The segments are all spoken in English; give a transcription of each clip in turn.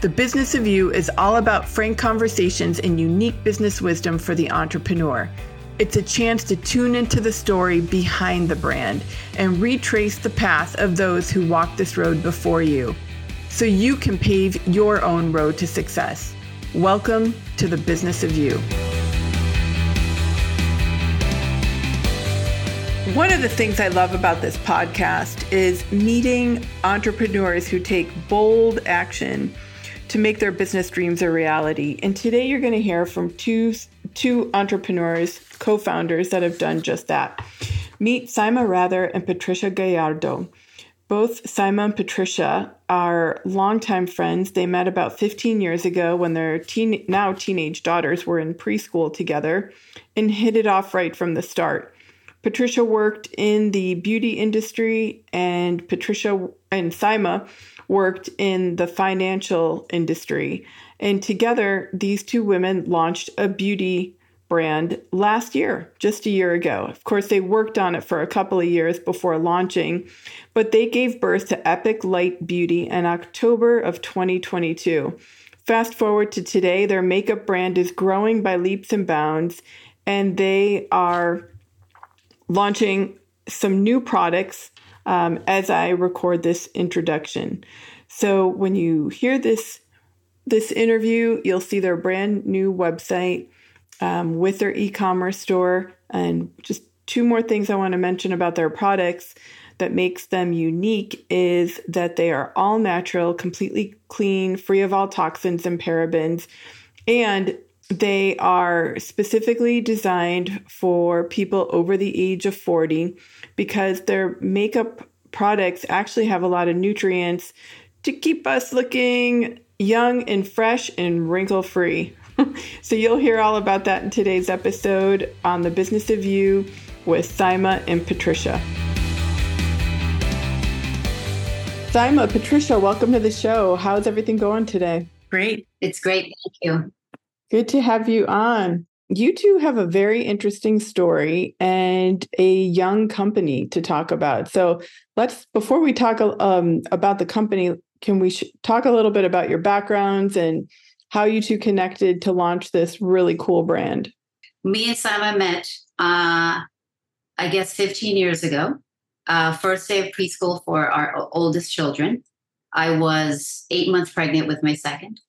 The Business of You is all about frank conversations and unique business wisdom for the entrepreneur. It's a chance to tune into the story behind the brand and retrace the path of those who walked this road before you so you can pave your own road to success. Welcome to the Business of You. One of the things I love about this podcast is meeting entrepreneurs who take bold action to make their business dreams a reality. And today you're going to hear from two two entrepreneurs, co-founders that have done just that. Meet Saima Rathor and Patricia Gallardo. Both Saima and Patricia are longtime friends. They met about 15 years ago when their teen, now teenage daughters were in preschool together and hit it off right from the start. Patricia worked in the beauty industry, and Patricia and Saima worked in the financial industry. And together, these two women launched a beauty brand last year, just a year ago. Of course, they worked on it for a couple of years before launching, but they gave birth to EpicLight Beauty in October of 2022. Fast forward to today, their makeup brand is growing by leaps and bounds, and they are launching some new products um, as I record this introduction. So when you hear this this interview, you'll see their brand new website um, with their e-commerce store, and just two more things I want to mention about their products that makes them unique is that they are all natural, completely clean, free of all toxins and parabens, and they are specifically designed for people over the age of 40 because their makeup products actually have a lot of nutrients to keep us looking young and fresh and wrinkle free. so you'll hear all about that in today's episode on the Business of You with Saima and Patricia. Saima, Patricia, welcome to the show. How's everything going today? Great. It's great. Thank you. Good to have you on. You two have a very interesting story and a young company to talk about. So let's, before we talk um, about the company, can we sh- talk a little bit about your backgrounds and how you two connected to launch this really cool brand? Me and Saima met, uh, I guess, 15 years ago. Uh, first day of preschool for our oldest children. I was eight months pregnant with my second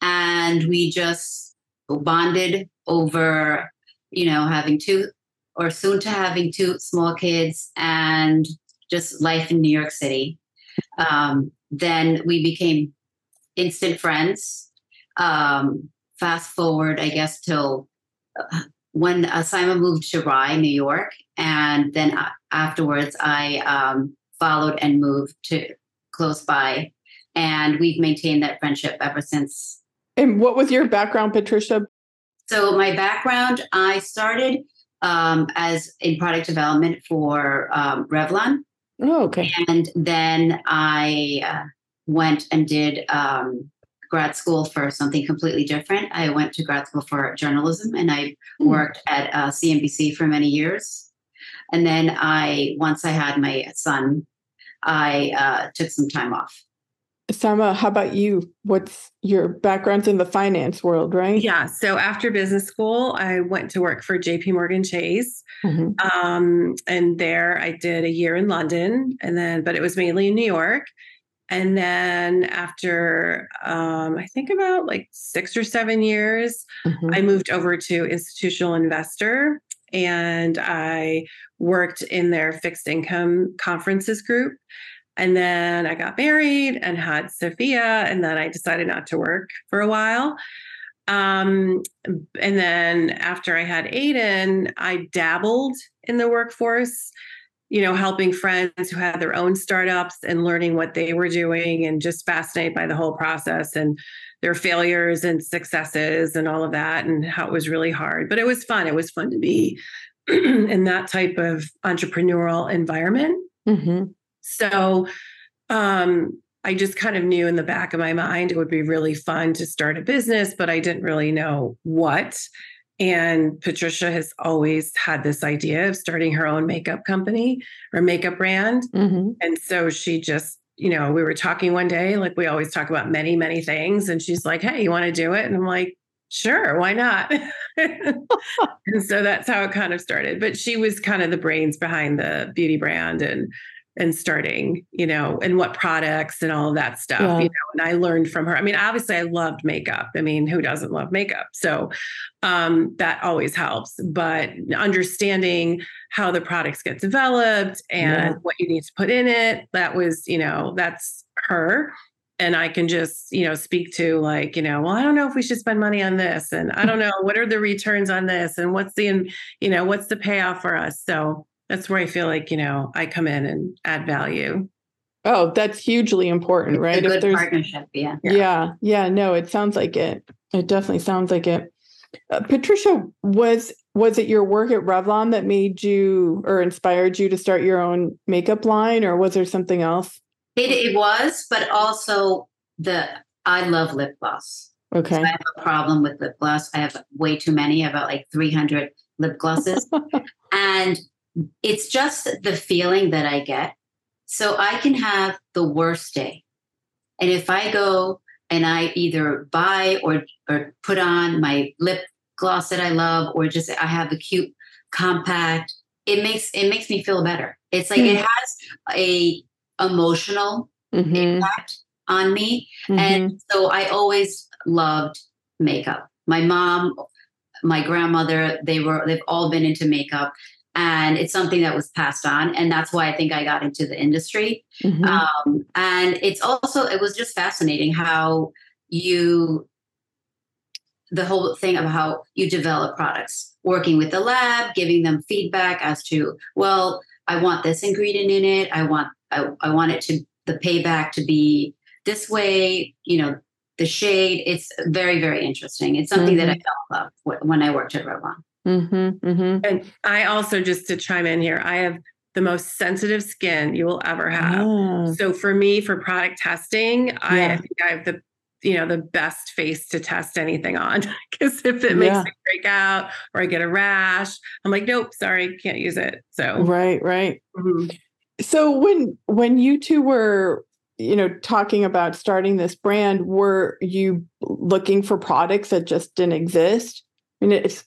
and we just bonded over you know having two or soon to having two small kids and just life in new york city. Um, then we became instant friends. Um, fast forward i guess till uh, when uh, Saima moved to rye new york and then afterwards i um, followed and moved to close by. And we've maintained that friendship ever since and what was your background, Patricia? So my background, I started um, as in product development for um, Revlon. Oh, okay. And then I uh, went and did um, grad school for something completely different. I went to grad school for journalism, and I mm. worked at uh, CNBC for many years. And then I, once I had my son, I uh, took some time off. Saima, how about you? What's your background in the finance world, right? Yeah. So after business school, I went to work for JP Morgan Chase. Mm-hmm. Um, and there I did a year in London and then, but it was mainly in New York. And then after, um, I think about like six or seven years, mm-hmm. I moved over to institutional investor and I worked in their fixed income conferences group. And then I got married and had Sophia, and then I decided not to work for a while. Um, and then after I had Aiden, I dabbled in the workforce you know, helping friends who had their own startups and learning what they were doing and just fascinated by the whole process and their failures and successes and all of that and how it was really hard. But it was fun. It was fun to be in that type of entrepreneurial environment. Mm-hmm. So um, I just kind of knew in the back of my mind it would be really fun to start a business, but I didn't really know what. And Patricia has always had this idea of starting her own makeup company or makeup brand. Mm-hmm. And so she just, you know, we were talking one day, like we always talk about many, many things. And she's like, Hey, you want to do it? And I'm like, Sure, why not? and so that's how it kind of started. But she was kind of the brains behind the beauty brand and and starting, you know, and what products and all of that stuff, yeah. you know, and I learned from her. I mean, obviously I loved makeup. I mean, who doesn't love makeup? So um, that always helps, but understanding how the products get developed and yeah. what you need to put in it, that was, you know, that's her. And I can just, you know, speak to like, you know, well, I don't know if we should spend money on this. And I don't know, what are the returns on this? And what's the, you know, what's the payoff for us? So that's where I feel like, you know, I come in and add value. Oh, that's hugely important, right? A good partnership, yeah. yeah. Yeah, no, it sounds like it. It definitely sounds like it. Uh, Patricia, was was it your work at Revlon that made you or inspired you to start your own makeup line, or was there something else? It, it was, but also the I love lip gloss. Okay. So I have a problem with lip gloss. I have way too many, about like 300 lip glosses. and it's just the feeling that I get. So I can have the worst day. And if I go and I either buy or or put on my lip gloss that I love, or just I have a cute compact, it makes it makes me feel better. It's like mm-hmm. it has a emotional mm-hmm. impact on me. Mm-hmm. And so I always loved makeup. My mom, my grandmother, they were they've all been into makeup and it's something that was passed on and that's why i think i got into the industry mm-hmm. um, and it's also it was just fascinating how you the whole thing of how you develop products working with the lab giving them feedback as to well i want this ingredient in it i want i, I want it to the payback to be this way you know the shade it's very very interesting it's something mm-hmm. that i fell in love when i worked at revlon Mm-hmm, mm-hmm. And I also, just to chime in here, I have the most sensitive skin you will ever have. Oh. So for me, for product testing, yeah. I, I, think I have the you know the best face to test anything on because if it makes yeah. me break out or I get a rash, I'm like, nope, sorry, can't use it. So right, right. Mm-hmm. So when when you two were you know talking about starting this brand, were you looking for products that just didn't exist? I mean, it's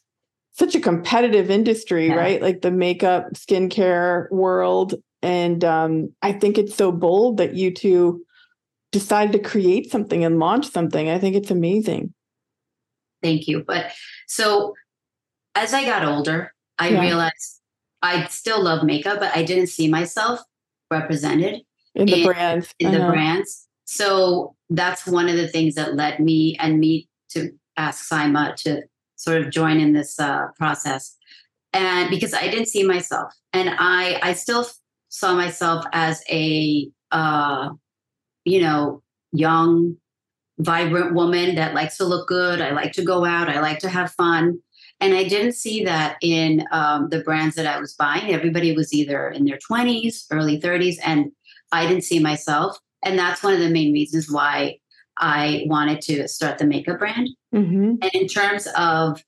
such a competitive industry, yeah. right? Like the makeup, skincare world. And um, I think it's so bold that you two decided to create something and launch something. I think it's amazing. Thank you. But so as I got older, I yeah. realized I still love makeup, but I didn't see myself represented in the in, brands. In the brands. So that's one of the things that led me and me to ask Saima to sort of join in this uh, process. And because i didn't see myself and i i still saw myself as a uh, you know young vibrant woman that likes to look good i like to go out i like to have fun. And i didn't see that in um, the brands that i was buying. Everybody was either in their 20s early 30s and i didn't see myself. And that's one of the main reasons why I wanted to start the makeup brand. Mm-hmm. And in terms of,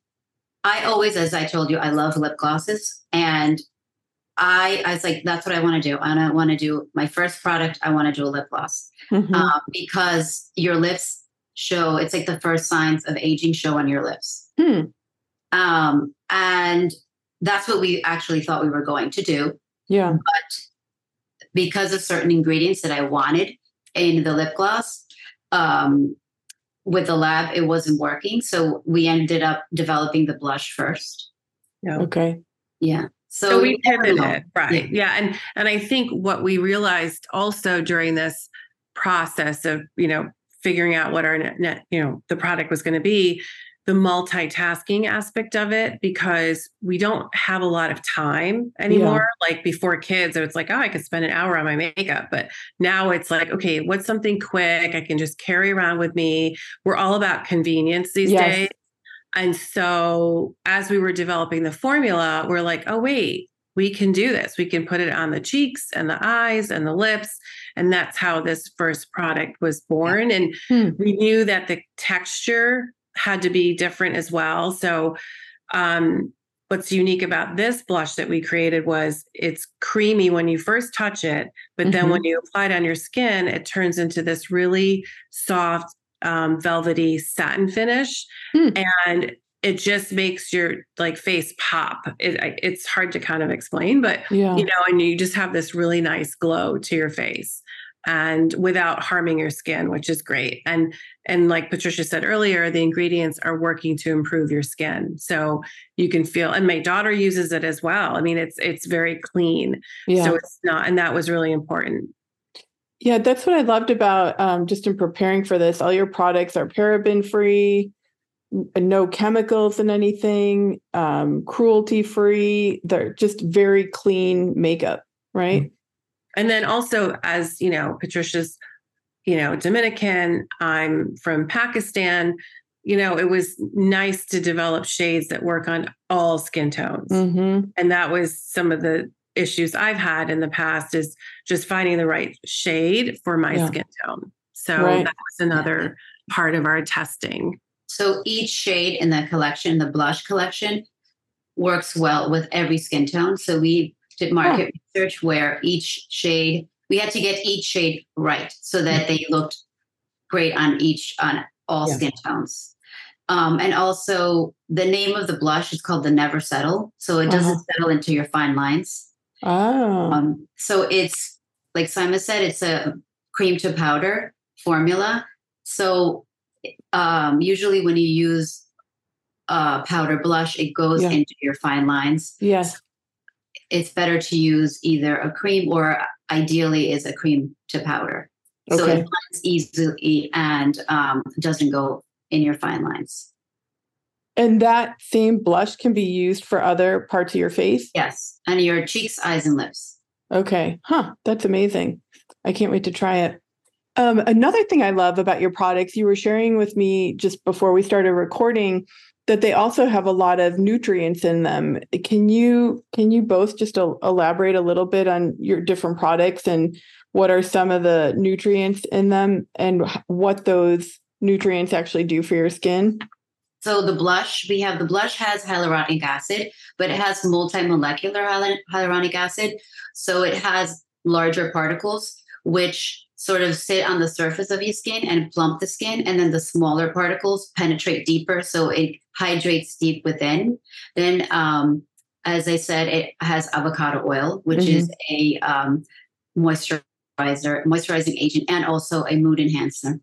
I always, as I told you, I love lip glosses. And I, I was like, that's what I want to do. I want to do my first product. I want to do a lip gloss mm-hmm. um, because your lips show, it's like the first signs of aging show on your lips. Hmm. Um, and that's what we actually thought we were going to do. Yeah. But because of certain ingredients that I wanted in the lip gloss, um, with the lab, it wasn't working. So we ended up developing the blush first. Yeah. Okay. Yeah. So, so we pivoted, right? Yeah. yeah. And and I think what we realized also during this process of you know figuring out what our net, net you know the product was going to be the multitasking aspect of it because we don't have a lot of time anymore. Yeah. Like before kids, it was like, oh, I could spend an hour on my makeup. But now it's like, okay, what's something quick I can just carry around with me? We're all about convenience these yes. days. And so as we were developing the formula, we're like, oh, wait, we can do this. We can put it on the cheeks and the eyes and the lips. And that's how this first product was born. And hmm. we knew that the texture had to be different as well. So, um, what's unique about this blush that we created was it's creamy when you first touch it, but mm-hmm. then when you apply it on your skin, it turns into this really soft, um, velvety satin finish. Mm. And it just makes your like face pop. It, it's hard to kind of explain, but yeah. you know, and you just have this really nice glow to your face and without harming your skin which is great. And and like patricia said earlier the ingredients are working to improve your skin. So you can feel and my daughter uses it as well. I mean it's it's very clean. Yeah. so it's not and that was really important. Yeah that's what i loved about um, just in preparing for this. All your products are paraben free no chemicals in anything um, cruelty free. They're just very clean makeup right? Mm-hmm. And then also, as you know, Patricia's, you know, Dominican, I'm from Pakistan. You know, it was nice to develop shades that work on all skin tones. Mm-hmm. And that was some of the issues I've had in the past is just finding the right shade for my yeah. skin tone. So right. that was another part of our testing. So each shade in the collection, the blush collection, works well with every skin tone. So we did market research where each shade we had to get each shade right so that they looked great on each on all yeah. skin tones. Um, and also the name of the blush is called the Never Settle, so it doesn't uh-huh. settle into your fine lines. Oh. Um, so it's like Saima said, it's a cream to powder formula. So um, usually when you use a powder blush, it goes yeah. into your fine lines. Yes it's better to use either a cream or ideally is a cream to powder. Okay. So it blends easily and um, doesn't go in your fine lines. And that same blush can be used for other parts of your face? Yes. And your cheeks, eyes, and lips. Okay. Huh. That's amazing. I can't wait to try it. Um, another thing I love about your products, you were sharing with me just before we started recording that they also have a lot of nutrients in them. Can you can you both just elaborate a little bit on your different products and what are some of the nutrients in them and what those nutrients actually do for your skin? So the blush, we have the blush has hyaluronic acid, but it has multi-molecular hyaluronic acid. So it has larger particles, which sort of sit on the surface of your skin and plump the skin. And then the smaller particles penetrate deeper. So it hydrates deep within. Then, um, as I said, it has avocado oil, which mm-hmm. is a um, moisturizer, moisturizing agent, and also a mood enhancer.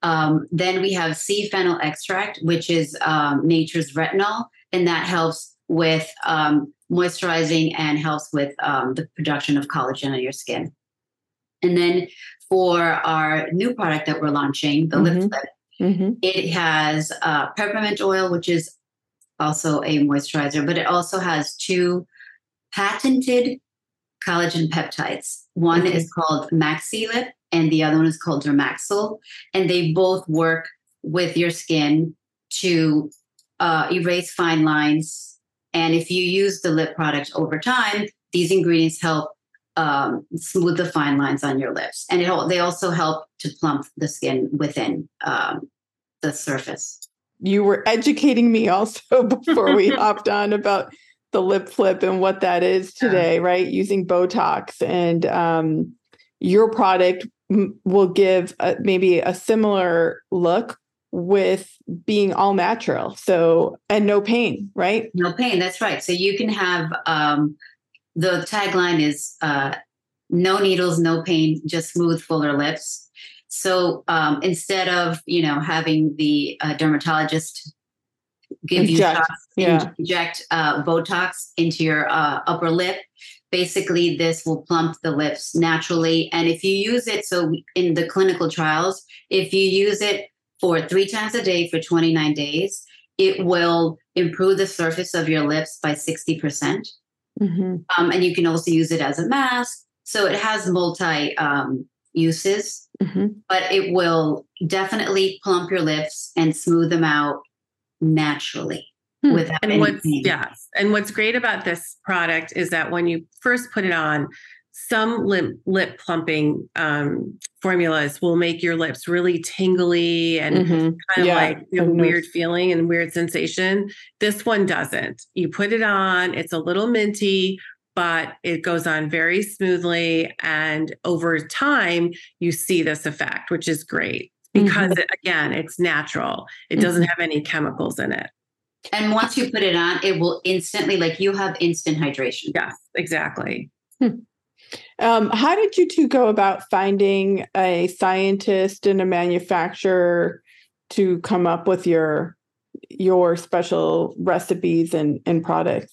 Um, then we have sea fennel extract, which is um, nature's retinol, and that helps with um, moisturizing and helps with um, the production of collagen on your skin. And then for our new product that we're launching, the mm-hmm. Lip Flip, mm-hmm. it has uh, peppermint oil, which is also a moisturizer, but it also has two patented collagen peptides. One mm-hmm. is called MaxiLip and the other one is called Dermaxyl. And they both work with your skin to uh, erase fine lines. And if you use the lip product over time, these ingredients help um, smooth the fine lines on your lips. And it, they also help to plump the skin within um, the surface. You were educating me also before we hopped on about the lip flip and what that is today, yeah. right? Using Botox and um, your product will give a, maybe a similar look with being all natural. So, and no pain, right? No pain. That's right. So you can have um, the tagline is uh, no needles, no pain, just smooth, fuller lips. So um, instead of you know having the uh, dermatologist give inject, you shots, yeah. inject uh, Botox into your uh, upper lip, basically this will plump the lips naturally. And if you use it, so in the clinical trials, if you use it for three times a day for 29 days, it will improve the surface of your lips by 60%. percent Mm-hmm. Um, and you can also use it as a mask. So it has multi um, uses, Mm-hmm. but it will definitely plump your lips and smooth them out naturally Hmm. without And any what's pain. yes, and what's great about this product is that when you first put it on, some lip lip plumping um, formulas will make your lips really tingly and Mm-hmm. kind of Yeah, like a I've weird feeling and weird sensation. This one doesn't. You put it on, it's a little minty, but it goes on very smoothly. And over time, you see this effect, which is great because it, again, it's natural. It doesn't have any chemicals in it. And once you put it on, it will instantly, like you have instant hydration. Yes, exactly. Um, how did you two go about finding a scientist and a manufacturer to come up with your your special recipes and, and products?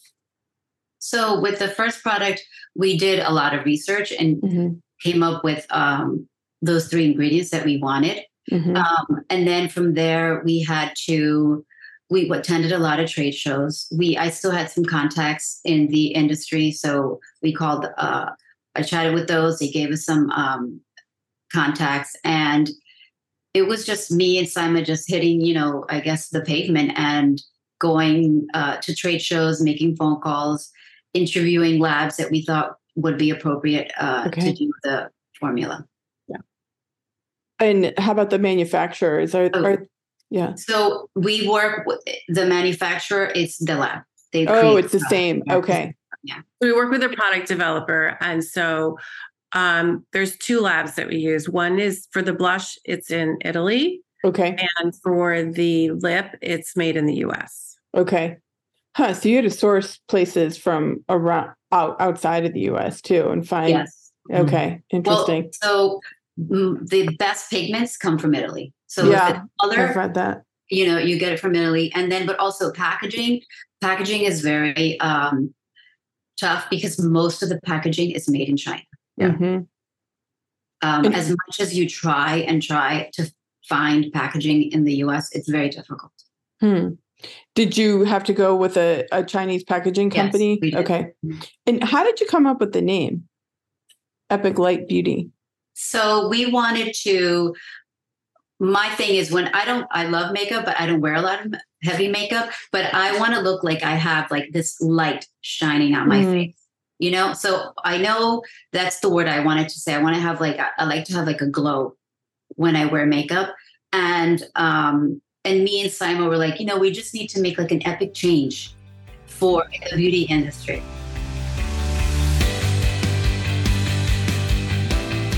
So with the first product, we did a lot of research and Mhm, came up with um, those three ingredients that we wanted. mhm, Um, and then from there, we had to we attended a lot of trade shows. We I still had some contacts in the industry, so we called. Uh, I chatted with those. They gave us some um, contacts, and it was just me and Saima just hitting, you know, I guess the pavement and going uh, to trade shows, making phone calls, interviewing labs that we thought would be appropriate uh, Okay. to do the formula. Yeah. And how about the manufacturers? Are, Oh. are yeah. So we work with the manufacturer. It's the lab. They Oh, it's the same. Yeah. Okay. We work with a product developer. And so um, there's two labs that we use. One is for the blush, it's in Italy. Okay. And for the lip, it's made in the US. Okay. Huh. So you had to source places from around out outside of the US too and find Yes. okay. Well, Interesting. so mm, the best pigments come from Italy. So Yeah, the I've read that. you know, you get it from Italy, and then but also packaging. Packaging is very um, tough because most of the packaging is made in China. Yeah. Mhm. Um, And- as much as you try and try to find packaging in the U.S., it's very difficult. Hmm. Did you have to go with a, a Chinese packaging Yes, company? we did. Okay. And how did you come up with the name? EpicLight Beauty. So we wanted to. My thing is when I don't, I love makeup, but I don't wear a lot of heavy makeup. But I want to look like I have like this light shining on my Mm. face, you know. So I know that's the word I wanted to say. I want to have like I, I like to have like a glow when I wear makeup, and um, and me and Saima were like, you know, we just need to make like an epic change for the beauty industry.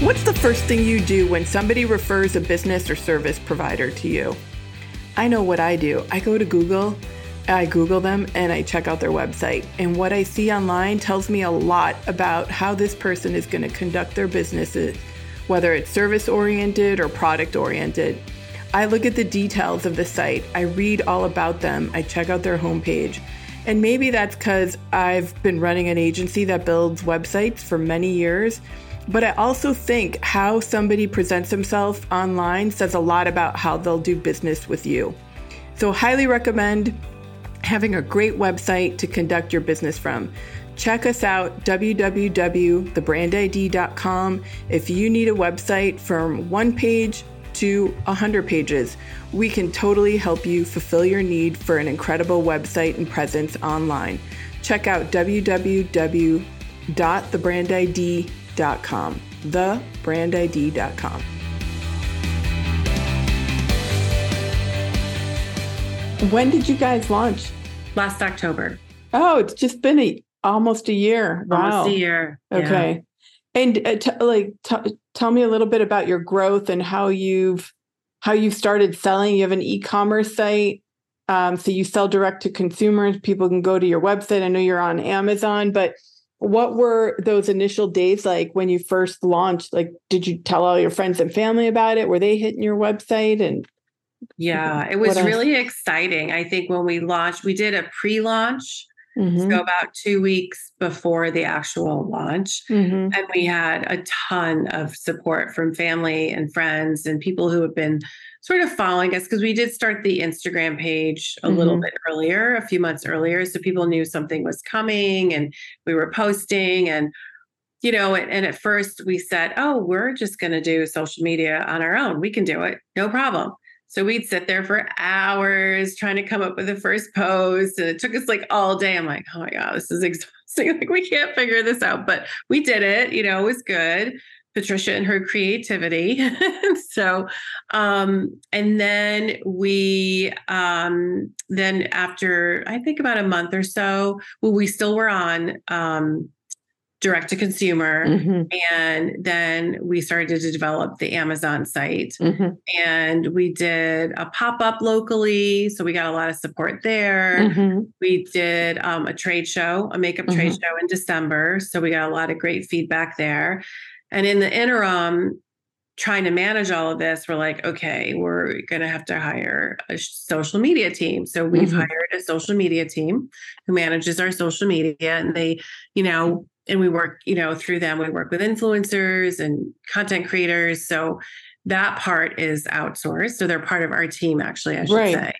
What's the first thing you do when somebody refers a business or service provider to you? I know what I do. I go to Google, I Google them, and I check out their website. And what I see online tells me a lot about how this person is going to conduct their businesses, whether it's service oriented or product oriented. I look at the details of the site, I read all about them, I check out their homepage. And maybe that's because I've been running an agency that builds websites for many years. But I also think how somebody presents themselves online says a lot about how they'll do business with you. So, highly recommend having a great website to conduct your business from. Check us out, www.thebrandid.com. If you need a website from one page to 100 pages, we can totally help you fulfill your need for an incredible website and presence online. Check out www.thebrandid.com. Thebrandid.com. When did you guys launch? Last October, Oh, it's just been a almost a year. Wow. almost a year. Yeah. Okay. And uh, t- like t- tell me a little bit about your growth and how you've how you've started selling. You have an e-commerce site. Um, so you sell direct to consumers. People can go to your website. I know you're on Amazon, but what were those initial days like when you first launched? Like, did you tell all your friends and family about it? Were they hitting your website? And Yeah, it was really exciting. I think when we launched, we did a pre launch Mm-hmm. So about two weeks before the actual launch. Mm-hmm. And we had a ton of support from family and friends and people who have been sort of following us because we did start the Instagram page a mm-hmm. little bit earlier, a few months earlier. So people knew something was coming and we were posting and you know, and at first we said, oh, we're just going to do social media on our own. We can do it, no problem. So we'd sit there for hours trying to come up with the first post. And it took us like all day. I'm like, oh my God, this is exhausting. Like, we can't figure this out. But we did it, you know, it was good. Patricia and her creativity. so, um, and then we, um, then after I think about a month or so, well, we still were on um, direct to consumer. Mm-hmm. And then we started to develop the Amazon site. Mm-hmm. And we did a pop up locally. So we got a lot of support there. Mm-hmm. We did um, a trade show, a makeup trade mm-hmm. show in December. So we got a lot of great feedback there. And in the interim, trying to manage all of this, we're like, okay, we're going to have to hire a social media team. So we've mm-hmm. hired a social media team who manages our social media and they, you know, and we work, you know, through them. We work with influencers and content creators. So that part is outsourced. So they're part of our team, actually, I should right. say.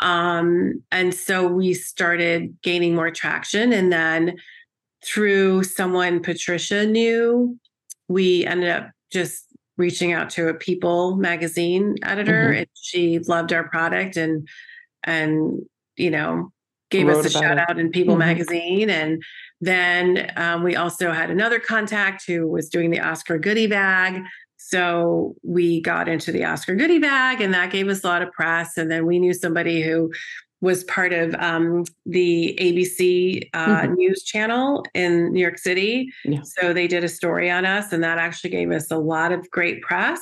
Um, and so we started gaining more traction. And then through someone Patricia knew, we ended up just reaching out to a People magazine editor, mm-hmm. and she loved our product and and you know gave us a shout it. out in People mm-hmm. magazine and then um, we also had another contact who was doing the Oscar goodie bag. So we got into the Oscar goodie bag, and that gave us a lot of press. And then we knew somebody who was part of um, the ABC uh, mm-hmm. news channel in New York City. Yeah. So they did a story on us, and that actually gave us a lot of great press.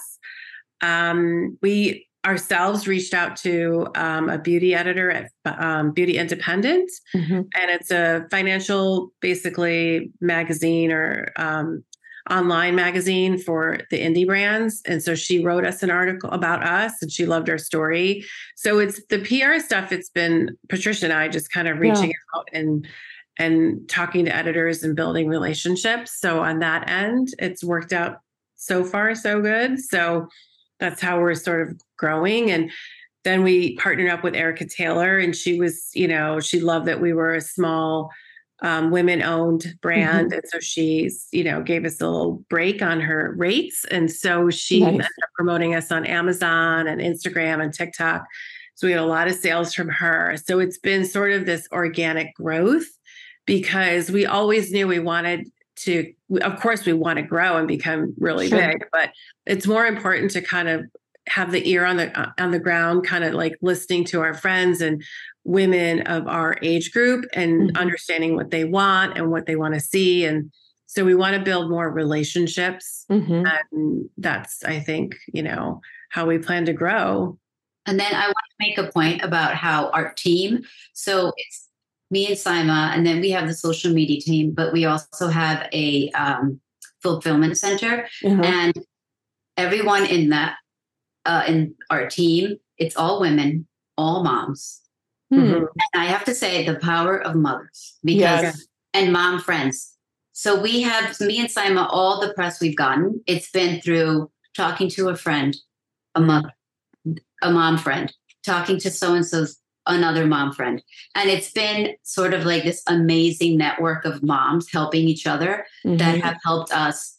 Um, we ourselves reached out to um, a beauty editor at um, Beauty Independent, mm-hmm. and it's a financial, basically magazine or um, online magazine for the indie brands. And so she wrote us an article about us, and she loved our story. So it's the PR stuff. It's been Patricia and I just kind of reaching yeah. out and and talking to editors and building relationships. So on that end, it's worked out so far so good. So that's how we're sort of growing. And then we partnered up with Erica Taylor, and she was, you know, she loved that we were a small um, women owned brand. Mm-hmm. And so she's, you know, gave us a little break on her rates. And so she nice. ended up promoting us on Amazon and Instagram and TikTok. So we had a lot of sales from her. So it's been sort of this organic growth because we always knew we wanted to of course we want to grow and become really sure. big but it's more important to kind of have the ear on the on the ground kind of like listening to our friends and women of our age group and mm-hmm. understanding what they want and what they want to see and so we want to build more relationships mm-hmm. and that's i think you know how we plan to grow and then i want to make a point about how our team so it's me and Saima, and then we have the social media team, but we also have a um, fulfillment center, uh-huh. and everyone in that uh, in our team, it's all women, all moms. Mm-hmm. And I have to say the power of mothers because yes. and mom friends. So we have me and Saima, all the press we've gotten, it's been through talking to a friend, a mother, a mom friend, talking to so and so's another mom friend. And it's been sort of like this amazing network of moms helping each other mm-hmm. that have helped us,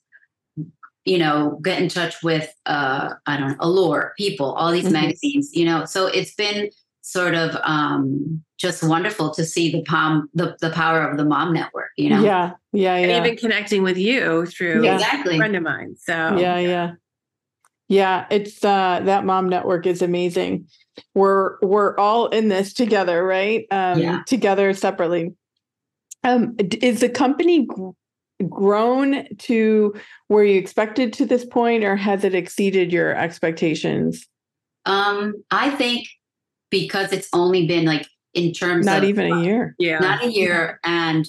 you know, get in touch with, uh, I don't know, Allure, people, all these mm-hmm. magazines, you know. So it's been sort of um, just wonderful to see the palm the, the power of the mom network you know yeah yeah yeah and even connecting with you through yeah. exactly. a friend of mine so yeah yeah yeah it's uh that mom network is amazing we're we're all in this together, right? Um, yeah. Together separately. Um, is the company grown to where you expected to this point, or has it exceeded your expectations? Um, I think because it's only been like in terms of not of even a year, yeah, not a year, and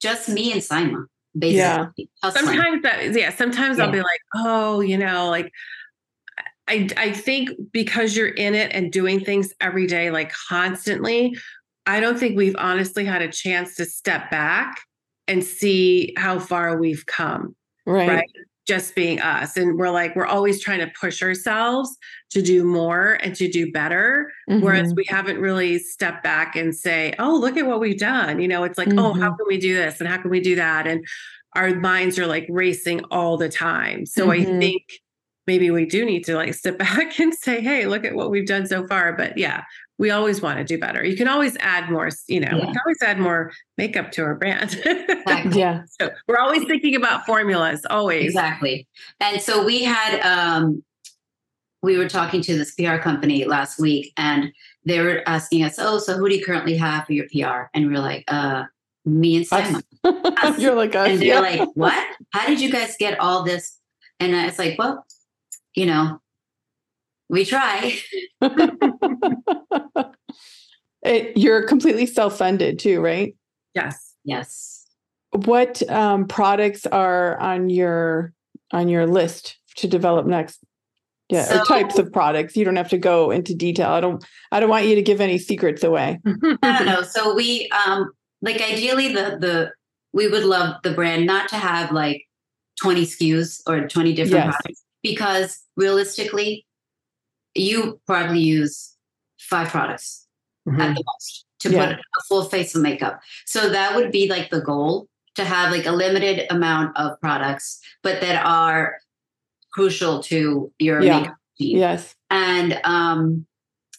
just me and Saima. Basically, yeah. Sometimes that, yeah. Sometimes yeah. I'll be like, oh, you know, like I, I think because you're in it and doing things every day, like constantly, I don't think we've honestly had a chance to step back and see how far we've come. Right. right? Just being us. And we're like, we're always trying to push ourselves to do more and to do better. Mm-hmm. Whereas we haven't really stepped back and say, oh, look at what we've done. You know, it's like, mm-hmm. oh, how mm-hmm. can we do this? And how can we do that? And our minds are like racing all the time. So mm-hmm. I think maybe we do need to like step back and say, hey, look at what we've done so far. But yeah, we always want to do better. You can always add more, you know, yeah. we can always add more makeup to our brand. exactly. Yeah. So we're always thinking about formulas, always. Exactly. And so we had um we were talking to this PR company last week and they were asking us, Oh, so who do you currently have for your PR? And we are like, uh, me and Saima. You're like us. And they're yeah. like, What? How did you guys get all this? And it's like, well, you know, we try. it, you're completely self-funded too, right? Yes. Yes. What um, products are on your on your list to develop next? Yeah, so, or types of products. You don't have to go into detail. I don't. I don't want you to give any secrets away. I don't know. So we um like ideally the the we would love the brand not to have like 20 SKUs or 20 different yes. products because realistically you probably use five products mm-hmm. at the most to yeah. put a full face of makeup. So that would be like the goal to have like a limited amount of products, but that are crucial to your yeah. makeup team. Yes. And um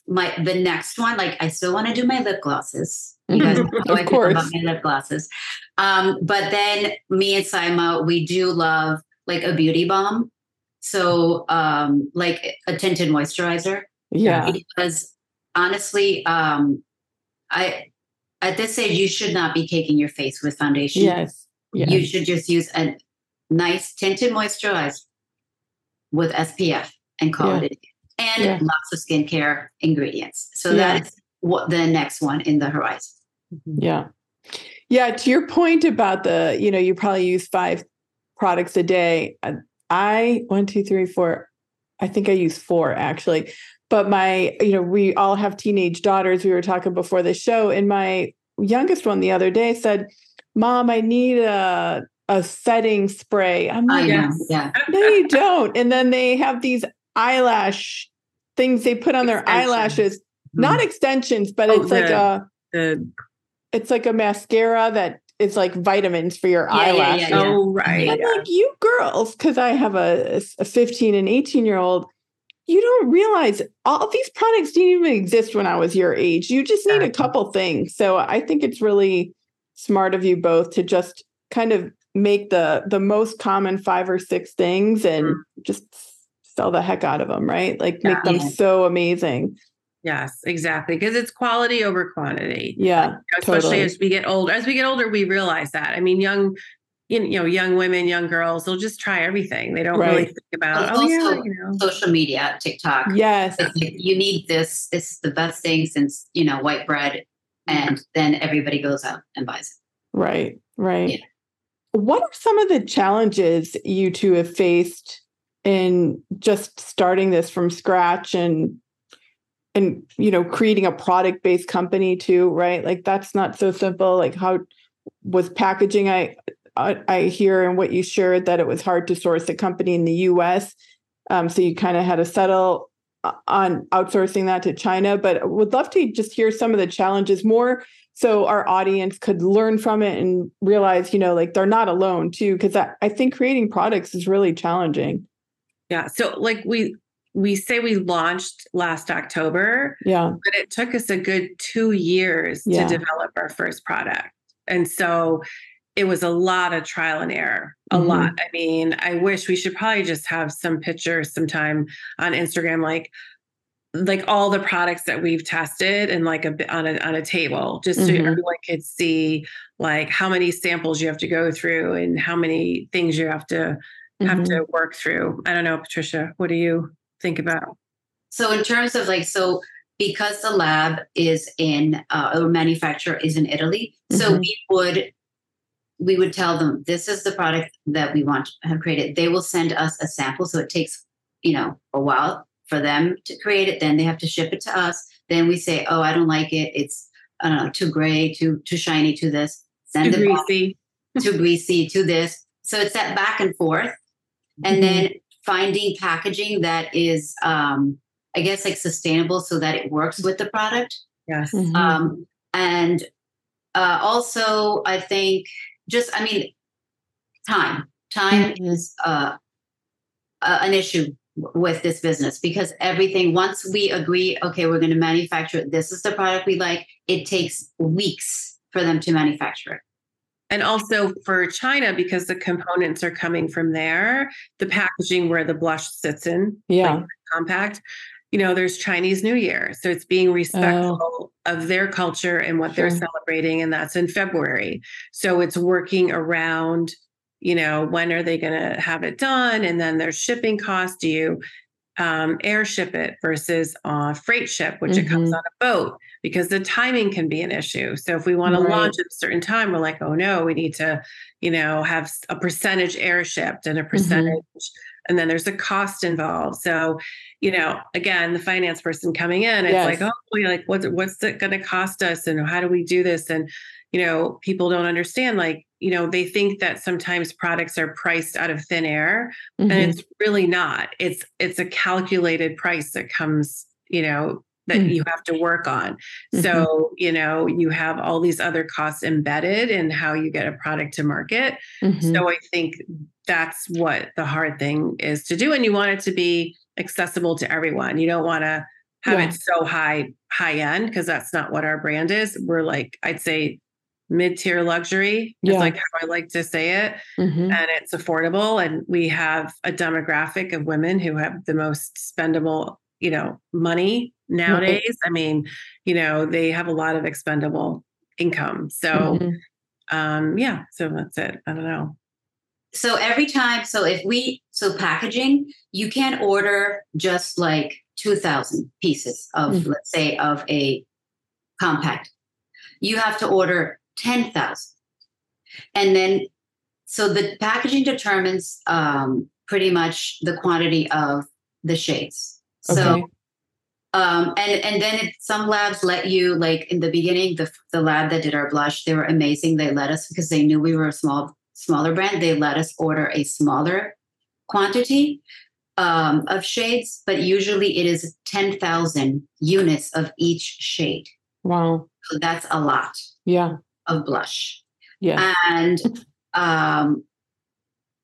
my the next one, like I still want to do my lip glosses. You guys know of course. about my lip glosses. Um, but then me and Saima, we do love like a beauty balm. So, um, like a tinted moisturizer. Yeah. Because honestly, um, I at this age you should not be caking your face with foundation. Yes. yes. You should just use a nice tinted moisturizer with SPF and call yeah. it and yeah. lots of skincare ingredients. So yeah. that's what the next one in the horizon. Mm-hmm. Yeah. Yeah. To your point about the, you know, you probably use five products a day. I one, two, three, four. I think I use four actually. But my, you know, we all have teenage daughters. We were talking before the show, and my youngest one the other day said, "Mom, I need a a setting spray." I'm like, yeah, yeah. no, you don't. And then they have these eyelash things they put on their eyelashes, mm-hmm. not extensions, but oh, it's the, like a the, it's like a mascara that it's like vitamins for your yeah, eyelashes. Yeah, yeah, oh, right. I'm like, you girls, because I have a, a 15 and 18 year old, you don't realize all these products didn't even exist when I was your age. You just need a couple things. So I think it's really smart of you both to just kind of make the the most common five or six things and mm-hmm. just sell the heck out of them, right? Like make them so amazing. Yes, exactly. Because it's quality over quantity. Yeah. especially totally. as we get older. As we get older, we realize that. I mean, young, you know, young women, young girls, they'll just try everything. They don't right. really think about, oh, yeah, you know. social media, TikTok. Yes. You need this. This is the best thing since, you know, white bread. And then everybody goes out and buys it. Right. Right. Yeah. What are some of the challenges you two have faced in just starting this from scratch and and you know creating a product based company too right? Like that's not so simple like how was packaging i i hear and what you shared that it was hard to source a company in the us um, so you kind of had to settle uh, on outsourcing that to china but would love to just hear some of the challenges more so our audience could learn from it and realize you know like they're not alone too because I, I think creating products is really challenging. Yeah so like we we say we launched last October. Yeah. But it took us a good two years yeah. to develop our first product. And so it was a lot of trial and error, a mm-hmm. lot. I mean, I wish we should probably just have some pictures sometime on Instagram, like like all the products that we've tested and like a bit on a on a table, just mm-hmm. so everyone could see like how many samples you have to go through and how many things you have to have mm-hmm. to work through. I don't know, Patricia, what do you think about? So, in terms of like, so because the lab is in uh, or manufacturer is in Italy, mm-hmm. so we would we would tell them this is the product that we want to have created. They will send us a sample, so it takes you know a while for them to create it. Then they have to ship it to us. Then we say, oh, I don't like it. It's I don't know, too gray, too too shiny, to this. Send too it greasy. too greasy, to this. So it's that back and forth, and Mhm. then finding packaging that is, um, I guess, like sustainable, so that it works with the product. Yes. Mhm. Um, and uh, also, I think just, I mean, time. Time Mhm. is uh, uh, an issue with this business because everything, once we agree, okay, we're going to manufacture it, this is the product we like, it takes weeks for them to manufacture it. And also for China, because the components are coming from there, the packaging where the blush sits in, yeah. like compact, you know, there's Chinese New Year. So it's being respectful oh. of their culture and what they're celebrating. And that's in February. So it's working around, you know, when are they going to have it done? And then there's shipping costs. Do you um, airship it versus uh, freight ship, which it comes Mhm. on a boat? Because the timing can be an issue. So if we want to launch at a certain time, we're like, oh no, we need to, you know, have a percentage airshipped and a percentage and then there's a cost involved. So, you know, again, the finance person coming in, it's Yes. like, oh, you're like, what's what's it going to cost us, and how do we do this? And you know, people don't understand. Like, you know, they think that sometimes products are priced out of thin air, Mhm. and it's really not. It's it's a calculated price that comes, you know, that Mm. you have to work on. Mhm. So, you know, you have all these other costs embedded in how you get a product to market. Mhm. So I think that's what the hard thing is to do. And you want it to be accessible to everyone. You don't want to have Yeah. it so high, high end, because that's not what our brand is. We're like, I'd say mid-tier luxury is like how I like to say it. Mhm. And it's affordable. And we have a demographic of women who have the most spendable, you know, money nowadays. I mean, you know, they have a lot of expendable income. So Mhm. um, yeah, so that's it. I don't know. So every time, so if we, so packaging, you can't order just like 2,000 pieces of, Mhm. let's say, of a compact. You have to order 10,000. And then, so the packaging determines um, pretty much the quantity of the shades. So, Okay. um, and and then it, some labs let you like in the beginning, the the lab that did our blush, they were amazing. They let us because they knew we were a small smaller brand. They let us order a smaller quantity um, of shades, but usually it is ten thousand units of each shade. Wow. So that's a lot Yeah. Of blush, Yeah. and um,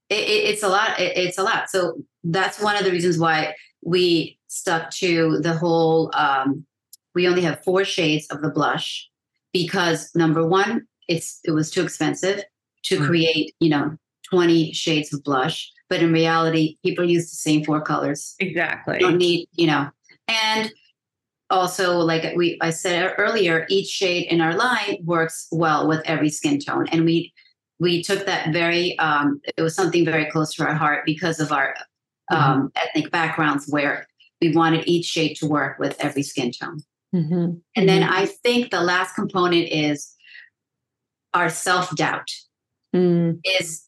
it, it- it's a lot. It, it's a lot. So that's one of the reasons why we stuck to the whole. Um, we only have four shades of the blush because number one, it's it was too expensive to Mm. create. You know, twenty shades of blush, but in reality, people use the same four colors Exactly. don't need you know and also like we i said earlier each shade in our line works well with every skin tone and we we took that very um it was something very close to our heart because of our um ethnic backgrounds where we wanted each shade to work with every skin tone Mhm. and then Mhm. i think the last component is our self-doubt Mm. is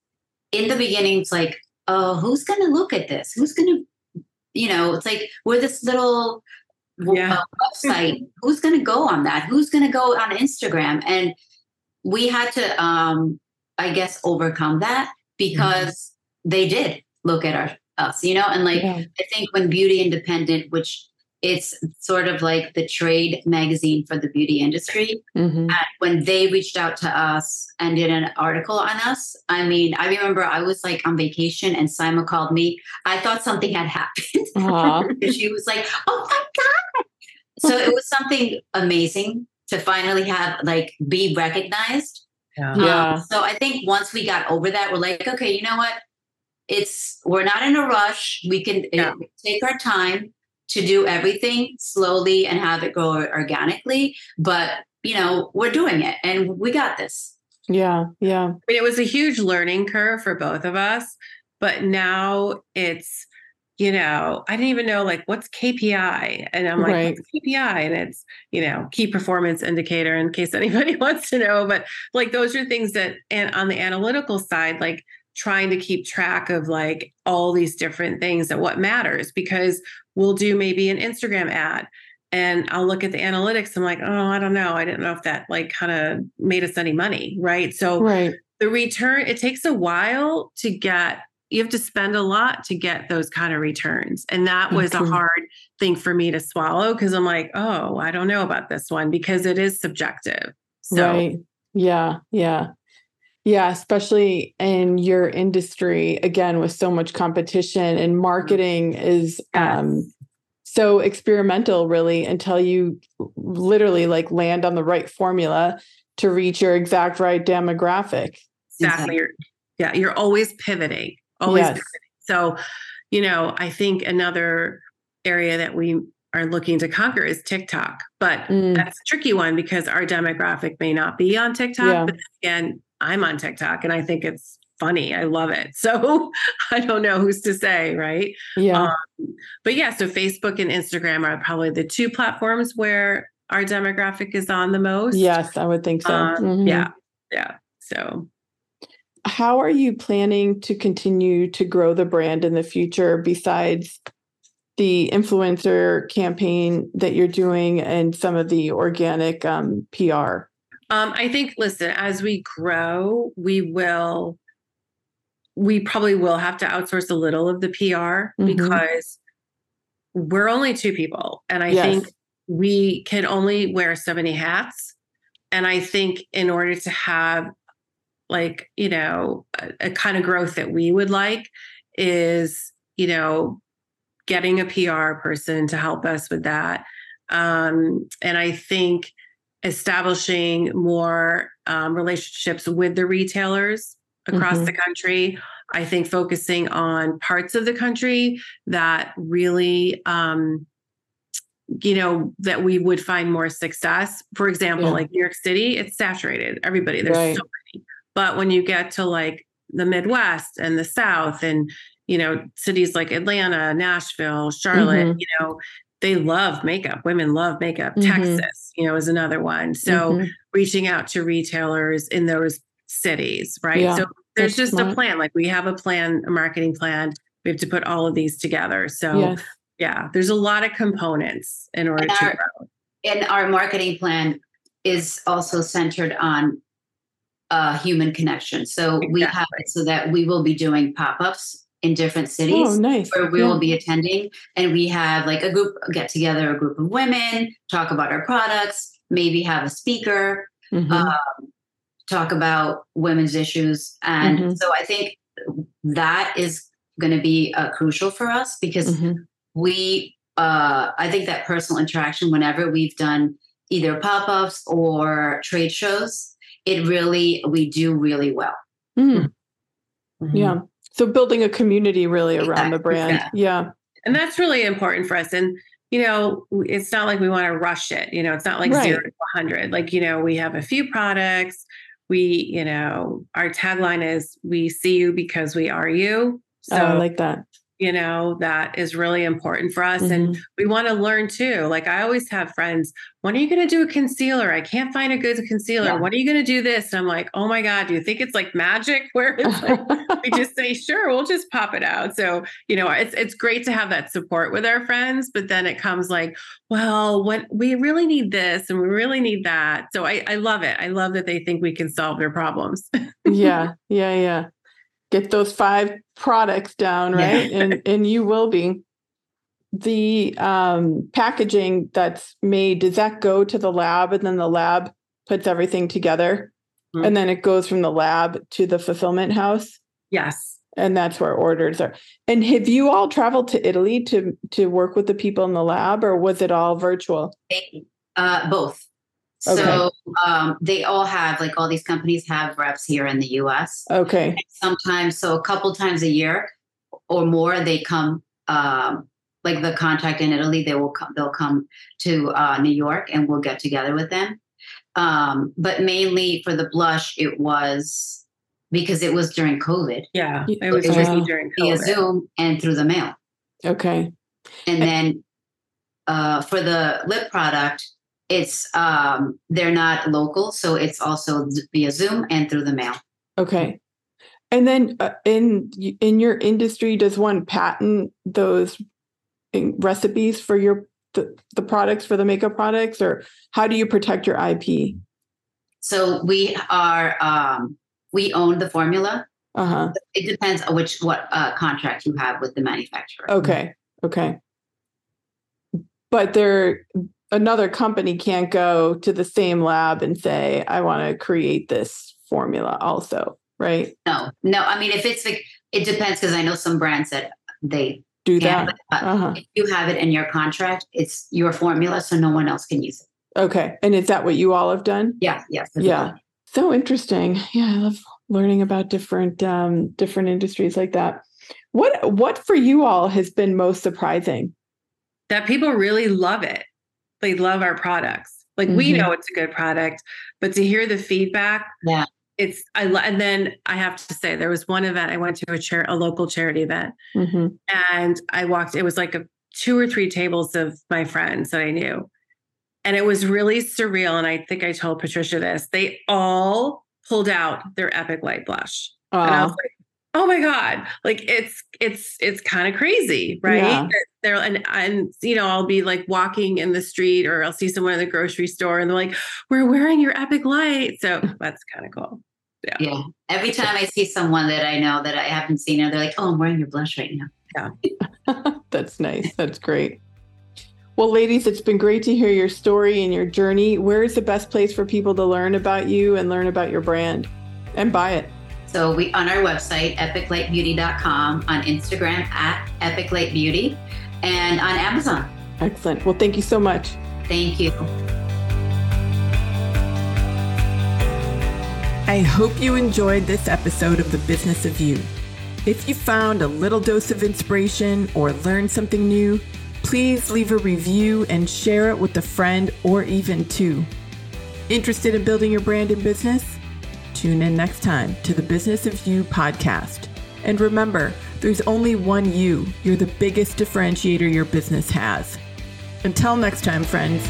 in the beginning it's like oh who's going to look at this who's going to you know it's like we're this little Yeah. uh, website who's going to go on that who's going to go on instagram and we had to um i guess overcome that because they did look at our us you know and like Yeah. i think when beauty independent which it's sort of like the trade magazine for the beauty industry Mhm. when they reached out to us and did an article on us, I mean, I remember I was like on vacation and Saima called me. I thought something had happened. She was like, oh my God. So it was something amazing to finally have like be recognized. Yeah. Um, Yeah. so I think once we got over that, we're like, okay, you know what? It's we're not in a rush. We can uh, Yeah. take our time to do everything slowly and have it grow organically. But you know, we're doing it, and we got this. Yeah. Yeah. I mean, it was a huge learning curve for both of us, but now it's, you know, I didn't even know like what's KPI. And I'm like, Right. what's KPI? And it's, you know, key performance indicator in case anybody wants to know. But like those are things that and on the analytical side, like trying to keep track of like all these different things that what matters because we'll do maybe an Instagram ad and I'll look at the analytics. I'm like, oh, I don't know. I didn't know if that like kind of made us any money. Right. So right. the return, it takes a while to get, you have to spend a lot to get those kind of returns. And that was okay. a hard thing for me to swallow because I'm like, oh, I don't know about this one because it is subjective. So, right. Yeah. Yeah. Yeah, especially in your industry, again, with so much competition and marketing is yes. um, so experimental, really, until you literally like land on the right formula to reach your exact right demographic. Exactly. Yeah, you're always pivoting, always yes. So, you know, I think another area that we are looking to conquer is TikTok, but mm. that's a tricky one because our demographic may not be on TikTok. Yeah. But again, I'm on TikTok and I think it's funny. I love it. So I don't know who's to say, right? Yeah. Um, but yeah, so Facebook and Instagram are probably the two platforms where our demographic is on the most. Yes, I would think so. Um, mm-hmm. Yeah. Yeah. So how are you planning to continue to grow the brand in the future besides the influencer campaign that you're doing and some of the organic um, PR? Um, I think, listen, as we grow, we will, we probably will have to outsource a little of the PR mm-hmm. because we're only two people. And I yes. think we can only wear so many hats. And I think in order to have like, you know, a, a kind of growth that we would like is, you know, getting a PR person to help us with that. Um, and I think establishing more um, relationships with the retailers across mm-hmm. the country. I think focusing on parts of the country that really, um, you know, that we would find more success. For example, yeah. like New York City, it's saturated. Everybody, there's right. so. But when you get to like the Midwest and the South and you know cities like Atlanta, Nashville, Charlotte, mm-hmm. you know, they love makeup. Women love makeup. Mm-hmm. Texas, you know, is another one. So mm-hmm. reaching out to retailers in those cities, right? Yeah, so there's just smart. a plan. Like we have a plan, a marketing plan. We have to put all of these together. So yes. yeah, there's a lot of components in order and to our, grow. And our marketing plan is also centered on uh, human connection. So exactly. we have it so that we will be doing pop-ups in different cities oh, nice. where we yeah. will be attending and we have like a group get together a group of women talk about our products maybe have a speaker mm-hmm. um, talk about women's issues and mm-hmm. so i think that is going to be uh, crucial for us because mm-hmm. we uh, i think that personal interaction whenever we've done either pop-ups or trade shows it really we do really well mm. yeah so building a community really around the brand. Yeah. And that's really important for us. And, you know, it's not like we want to rush it. You know, it's not like right. zero to 100. Like, you know, we have a few products. We, you know, our tagline is we see you because we are you. So, oh, I like that you know that is really important for us mm-hmm. and we want to learn too like i always have friends when are you going to do a concealer? I can't find a good concealer. Yeah. when are you going to do this? And i'm like oh my god do you think it's like magic where it's like we just say sure we'll just pop it out so you know it's it's great to have that support with our friends but then it comes like well when we really need this and we really need that. So i i love it. I love that they think we can solve their problems. Yeah yeah yeah get those five products down, right? Yeah. and and you will be. The um, packaging that's made does that go to the lab, and then the lab puts everything together, mm-hmm. and then it goes from the lab to the fulfillment house. Yes, and that's where orders are. And have you all traveled to Italy to to work with the people in the lab, or was it all virtual? Uh, both. Okay. So um, they all have like all these companies have reps here in the U.S. Okay. And sometimes, so a couple times a year or more, they come. Um, like the contact in Italy, they will come. They'll come to uh, New York, and we'll get together with them. Um, but mainly for the blush, it was because it was during COVID. Yeah, it was, it was during COVID. via Zoom and through the mail. Okay. And then uh, for the lip product, it's um, they're not local, so it's also via Zoom and through the mail. Okay. And then uh, in in your industry, does one patent those recipes for your the, the products for the makeup products, or how do you protect your IP? So we are um, we own the formula. Uh-huh. It depends on which what uh, contract you have with the manufacturer. Okay. Okay. But there another company can't go to the same lab and say, I want to create this formula also, right? No, no. I mean, if it's like, it depends because I know some brands that they Do can, that. but Uh-huh. if you have it in your contract, it's your formula, so no one else can use it. Okay. And is that what you all have done? Yeah, yes. Yeah. So interesting. Yeah, I love learning about different um different industries like that. What what for you all has been most surprising? that people really love it. They love our products. Like we Mhm. know it's a good product, but to hear the feedback, Yeah. it's I and then I have to say there was one event I went to a chair a local charity event Mm-hmm. and I walked it was like a two or three tables of my friends that I knew. And it was really surreal and I think I told Patricia this. They all pulled out their EpicLight blush. And I was like, oh my God. Like it's it's it's kind of crazy, right? Yeah. That They're and and you know, I'll be like walking in the street or I'll see someone in the grocery store and they're like, We're wearing your EpicLight. So that's kind of cool. Yeah. Every time I see someone that I know that I haven't seen, and they're like, "Oh, I'm wearing your blush right now." Yeah that's nice. That's great. Well, ladies, it's been great to hear your story and your journey. Where is the best place for people to learn about you and learn about your brand and buy it? So we on our website, epiclightbeauty.com, on Instagram at epiclightbeauty, and on Amazon. Excellent. Well, thank you so much. Thank you. I hope you enjoyed this episode of The Business of You. If you found a little dose of inspiration or learned something new, please leave a review and share it with a friend or even two. Interested in building your brand and business? Tune in next time to the Business of You podcast. And remember, there's only one you. You're the biggest differentiator your business has. Until next time, friends.